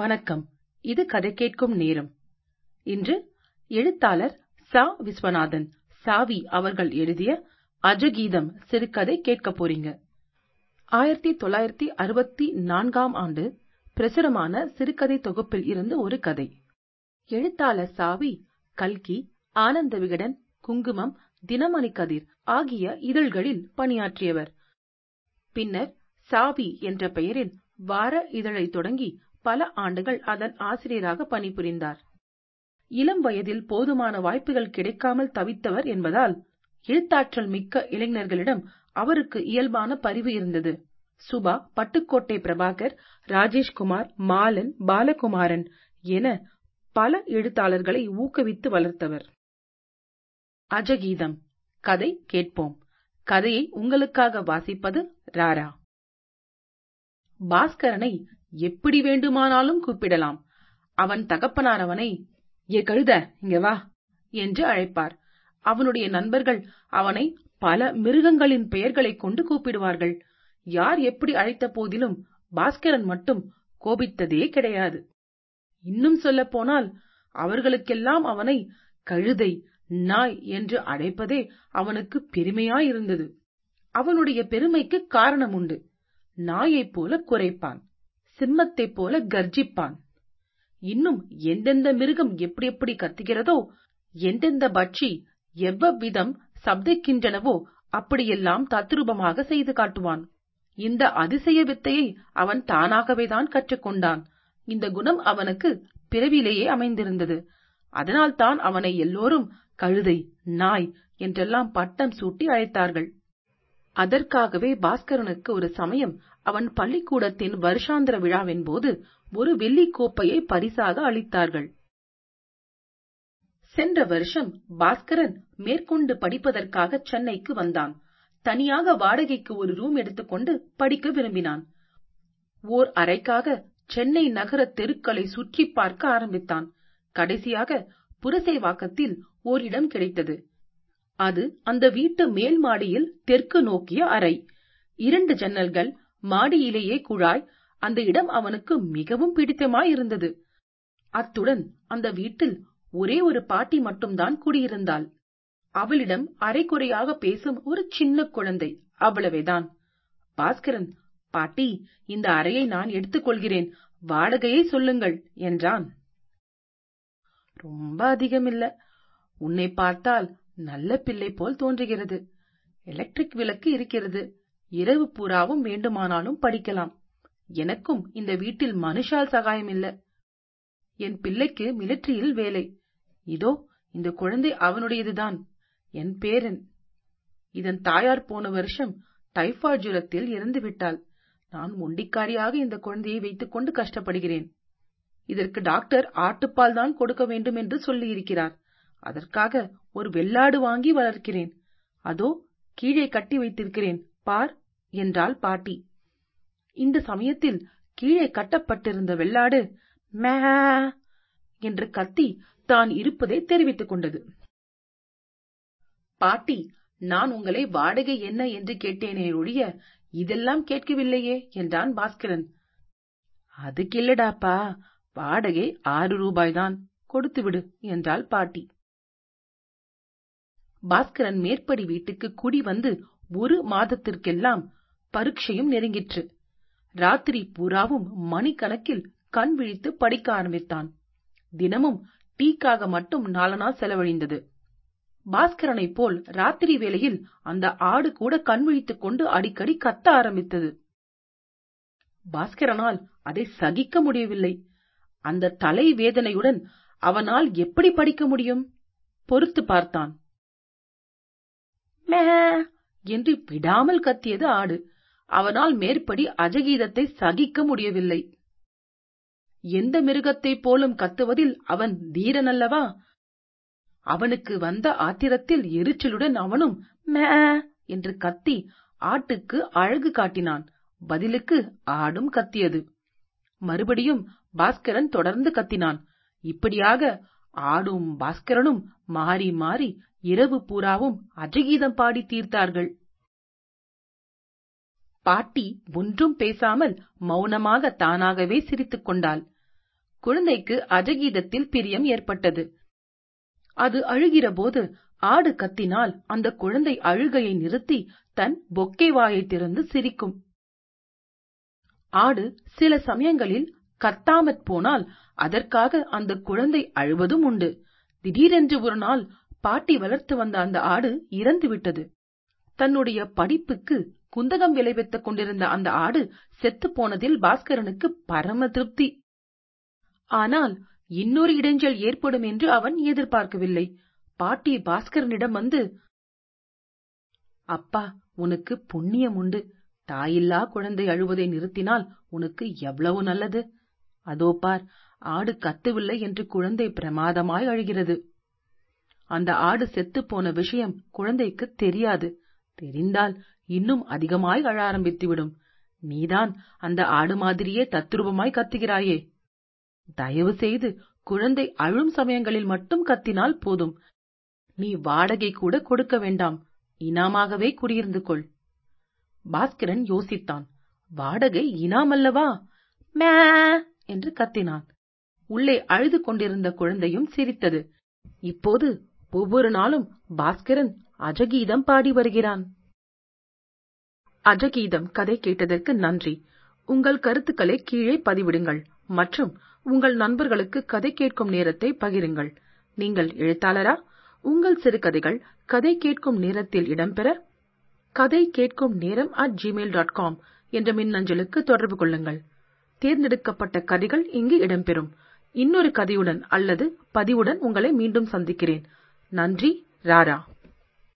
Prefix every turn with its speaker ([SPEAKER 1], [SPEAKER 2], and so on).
[SPEAKER 1] வணக்கம். இது கதை கேட்கும் நேரம். இன்று எழுத்தாளர் சா. விஸ்வநாதன் சாவி அவர்கள் எழுதிய அஜகீதம் சிறுகதை கேட்க போறீங்க. ஆயிரத்தி தொள்ளாயிரத்தி அறுபத்தி நான்காம் ஆண்டு பிரசுரமான சிறுகதை தொகுப்பில் இருந்து ஒரு கதை. எழுத்தாளர் சாவி கல்கி ஆனந்த விகடன் குங்குமம் தினமணி கதிர் ஆகிய இதழ்களில் பணியாற்றியவர். பின்னர் சாவி என்ற பெயரில் வார இதழை தொடங்கி பல ஆண்டுகள் அதன் ஆசிரியராக பணிபுரிந்தார். இளம் வயதில் போதுமான வாய்ப்புகள் கிடைக்காமல் தவித்தவர் என்பதால் எழுத்தாற்றல் மிக்க இளைஞர்களிடம் அவருக்கு இயல்பான பரிவு இருந்தது. சுபா பட்டுக்கோட்டை பிரபாகர் ராஜேஷ்குமார் மாலன் பாலகுமாரன் என பல எழுத்தாளர்களை ஊக்குவித்து வளர்த்தவர். அஜகீதம் கதை கேட்போம். கதையை உங்களுக்காக வாசிப்பது ராரா. பாஸ்கரனை எப்படி வேண்டுமானாலும் கூப்பிடலாம். அவன் தகப்பனார் அவனை ஏ கழுத இங்க வா என்று அழைப்பார். அவனுடைய நண்பர்கள் அவனை பல மிருகங்களின் பெயர்களைக் கொண்டு கூப்பிடுவார்கள். யார் எப்படி அழைத்த போதிலும் பாஸ்கரன் மட்டும் கோபித்ததே கிடையாது. இன்னும் சொல்லப்போனால் அவர்களுக்கெல்லாம் அவனை கழுதை நாய் என்று அழைப்பதே அவனுக்கு பெருமையாயிருந்தது. அவனுடைய பெருமைக்கு காரணம் உண்டு. நாயைப் போல குறைப்பான். சிம்மத்தைப் போல கர்ஜிப்பான். இன்னும் எந்தெந்த மிருகம் எப்படி எப்படி கத்துகிறதோ எந்தெந்த பட்சி எவ்வவ்விதம் சப்திக்கின்றனவோ அப்படியெல்லாம் தத்ரூபமாக செய்து காட்டுவான். இந்த அதிசய வித்தையை அவன் தானாகவேதான் கற்றுக்கொண்டான். இந்த குணம் அவனுக்கு பிறவிலேயே அமைந்திருந்தது. அதனால்தான் அவனை எல்லோரும் கழுதை நாய் என்றெல்லாம் பட்டம் சூட்டி அழைத்தார்கள். அதற்காகவே பாஸ்கரனுக்கு ஒரு சமயம் அவன் பள்ளிக்கூடத்தின் வருஷாந்திர விழாவின் போது ஒரு வெள்ளிக் கோப்பையை பரிசாக அளித்தார்கள். சென்ற வருஷம் பாஸ்கரன் மேற்கொண்டு படிப்பதற்காக சென்னைக்கு வந்தான். தனியாக வாடகைக்கு ஒரு ரூம் எடுத்துக்கொண்டு படிக்க விரும்பினான். ஓர் அறைக்காக சென்னை நகர தெருக்களை சுற்றி பார்க்க ஆரம்பித்தான். கடைசியாக புரசைவாக்கத்தில் ஓரிடம் கிடைத்தது. அது அந்த வீட்டு மேல் மாடியில் தெற்கு நோக்கிய அறை. இரண்டு ஜன்னல்கள் மாடியிலேயே குழாய். அந்த இடம் அவனுக்கு மிகவும் பிடித்தமாயிருந்தது. அத்துடன் அந்த வீட்டில் ஒரே ஒரு பாட்டி மட்டும்தான் குடியிருந்தாள். அவளிடம் அரைக்குறையாக பேசும் ஒரு சின்ன குழந்தை. அவ்வளவேதான். பாஸ்கரன் பாட்டி இந்த அறையை நான் எடுத்துக்கொள்கிறேன். வாடகையை சொல்லுங்கள் என்றான். ரொம்ப அதிகமில்ல. உன்னை பார்த்தால் நல்ல பிள்ளை போல் தோன்றுகிறது. எலக்ட்ரிக் விளக்கு இருக்கிறது. இரவு பூராவும் வேண்டுமானாலும் படிக்கலாம். எனக்கும் இந்த வீட்டில் மனுஷால் சகாயம் இல்ல என் பிள்ளைக்கு மிலிட்டரியில் வேலை. இதோ இந்த குழந்தை அவனுடையதுதான். என் பேரன். இதன் தாயார் போன வருஷம் டைபாய்டு ஜுரத்தில் இறந்து விட்டாள். நான் ஒண்டிக்காரியாக இந்த குழந்தையை வைத்துக் கொண்டு கஷ்டப்படுகிறேன். இதற்கு டாக்டர் ஆட்டுப்பால் தான் கொடுக்க வேண்டும் என்று சொல்லியிருக்கிறார். அதற்காக ஒரு வெள்ளாடு வாங்கி வளர்க்கிறேன். அதோ கீழே கட்டி வைத்திருக்கிறேன். பார் என்றாள் பாட்டி. இந்த சமயத்தில் கீழே கட்டப்பட்டிருந்த வெள்ளாடு மே என்று கத்தி தான் இருப்பதை தெரிவித்துக் கொண்டது. பாட்டி நான் உங்களை வாடகை என்ன என்று கேட்டேனே ஒழிய இதெல்லாம் கேட்கவில்லையே என்றான் பாஸ்கரன். அதுக்கில்லடாப்பா வாடகை ஆறு ரூபாய்தான் கொடுத்துவிடு என்றாள் பாட்டி. பாஸ்கரன் மேற்படி வீட்டுக்கு குடி வந்து ஒரு மாதத்திற்கெல்லாம் பரீட்சையும் நெருங்கிற்று. ராத்திரி பூராவும் மணிக்கணக்கில் கண் விழித்து படிக்க ஆரம்பித்தான். தினமும் டீக்காக மட்டும் நாலனா செலவழிந்தது. பாஸ்கரனைப் போல் ராத்திரி வேளையில் அந்த ஆடு கூட கண் விழித்துக் கொண்டு அடிக்கடி கத்த ஆரம்பித்தது. பாஸ்கரனால் அதை சகிக்க முடியவில்லை. அந்த தலை வேதனையுடன் அவனால் எப்படி படிக்க முடியும்? பொறுத்து பார்த்தான். மே என்று விடாமல் கத்தியது ஆடு. அவனால் மேற்படி அஜகீதத்தை சகிக்க முடியவில்லை. எந்த மிருகத்தைப் போலும் கத்துவதில் அவன் தீரனல்லவா? அவனுக்கு வந்த ஆத்திரத்தில் எரிச்சலுடன் அவனும் மே என்று கத்தி ஆட்டுக்கு அழகு காட்டினான். பதிலுக்கு ஆடும் கத்தியது. மறுபடியும் பாஸ்கரன் தொடர்ந்து கத்தினான். இப்படியாக ஆடும் பாஸ்கரனும் மாறி மாறி இரவு பூராவும் அஜகீதம் பாடி தீர்த்தார்கள். பாட்டி ஒன்றும் பேசாமல் மௌனமாக தானாகவே சிரித்துக் கொண்டாள். குழந்தைக்கு அஜகீதத்தில் பிரியம் ஏற்பட்டது. அது அழுகிறபோது ஆடு கத்தினால் அந்த குழந்தை அழுகையை நிறுத்தி தன் பொக்கை வாயை திறந்து சிரிக்கும். ஆடு சில சமயங்களில் கத்தாமற் போனால் அதற்காக அந்த குழந்தை அழுவதும் உண்டு. திடீரென்று ஒரு நாள் பாட்டி வளர்த்து வந்த அந்த ஆடு இறந்து விட்டது. தன்னுடைய படிப்புக்கு குந்தகம் விளைவித்துக் கொண்டிருந்த அந்த ஆடு செத்து போனதில் பாஸ்கரனுக்கு பரம திருப்தி. ஆனால் இன்னொரு இடைஞ்சல் ஏற்படும் என்று அவன் எதிர்பார்க்கவில்லை. பாட்டி பாஸ்கரனிடம் வந்து அப்பா உனக்கு புண்ணியம் உண்டு. தாயில்லா குழந்தை அழுவதை நிறுத்தினால் உனக்கு எவ்வளவு நல்லது? அதோ பார் ஆடு கத்துவில்லை என்று குழந்தை பிரமாதமாய் அழுகிறது. அந்த ஆடு செத்து போன விஷயம் குழந்தைக்கு தெரியாது. தெரிந்தால் இன்னும் அதிகமாய் அழ ஆரம்பித்துவிடும். நீதான் அந்த ஆடு மாதிரியே தத்ரூபமாய் கத்துகிறாயே. தயவு செய்து குழந்தை அழும் சமயங்களில் மட்டும் கத்தினால் போதும். நீ வாடகை கூட கொடுக்க வேண்டாம். இனாமாகவே குடியிருந்து கொள். பாஸ்கரன் யோசித்தான். வாடகை இனாமல்லவா? மே! என்று கத்தினான். உள்ளே அழுது கொண்டிருந்த குழந்தையும் சிரித்தது. இப்போது ஒவ்வொரு நாளும் பாஸ்கரன் அஜகீதம் பாடி வருகிறான். அஜகீதம் கதை கேட்டதற்கு நன்றி. உங்கள் கருத்துக்களை கீழே பதிவிடுங்கள் மற்றும் உங்கள் நண்பர்களுக்கு கதை கேட்கும் நேரத்தை பகிருங்கள். நீங்கள் எழுத்தாளரா? உங்கள் சிறுகதைகள் கதை கேட்கும் நேரத்தில் இடம்பெற கதை கேட்கும் நேரம் அட் ஜிமெயில் டாட் காம் என்ற மின்னஞ்சலுக்கு தொடர்பு கொள்ளுங்கள். தேர்ந்தெடுக்கப்பட்ட கதைகள் இங்கு இடம்பெறும். இன்னொரு கதையுடன் அல்லது பதிவுடன் உங்களை மீண்டும் சந்திக்கிறேன். நன்றி ராரா.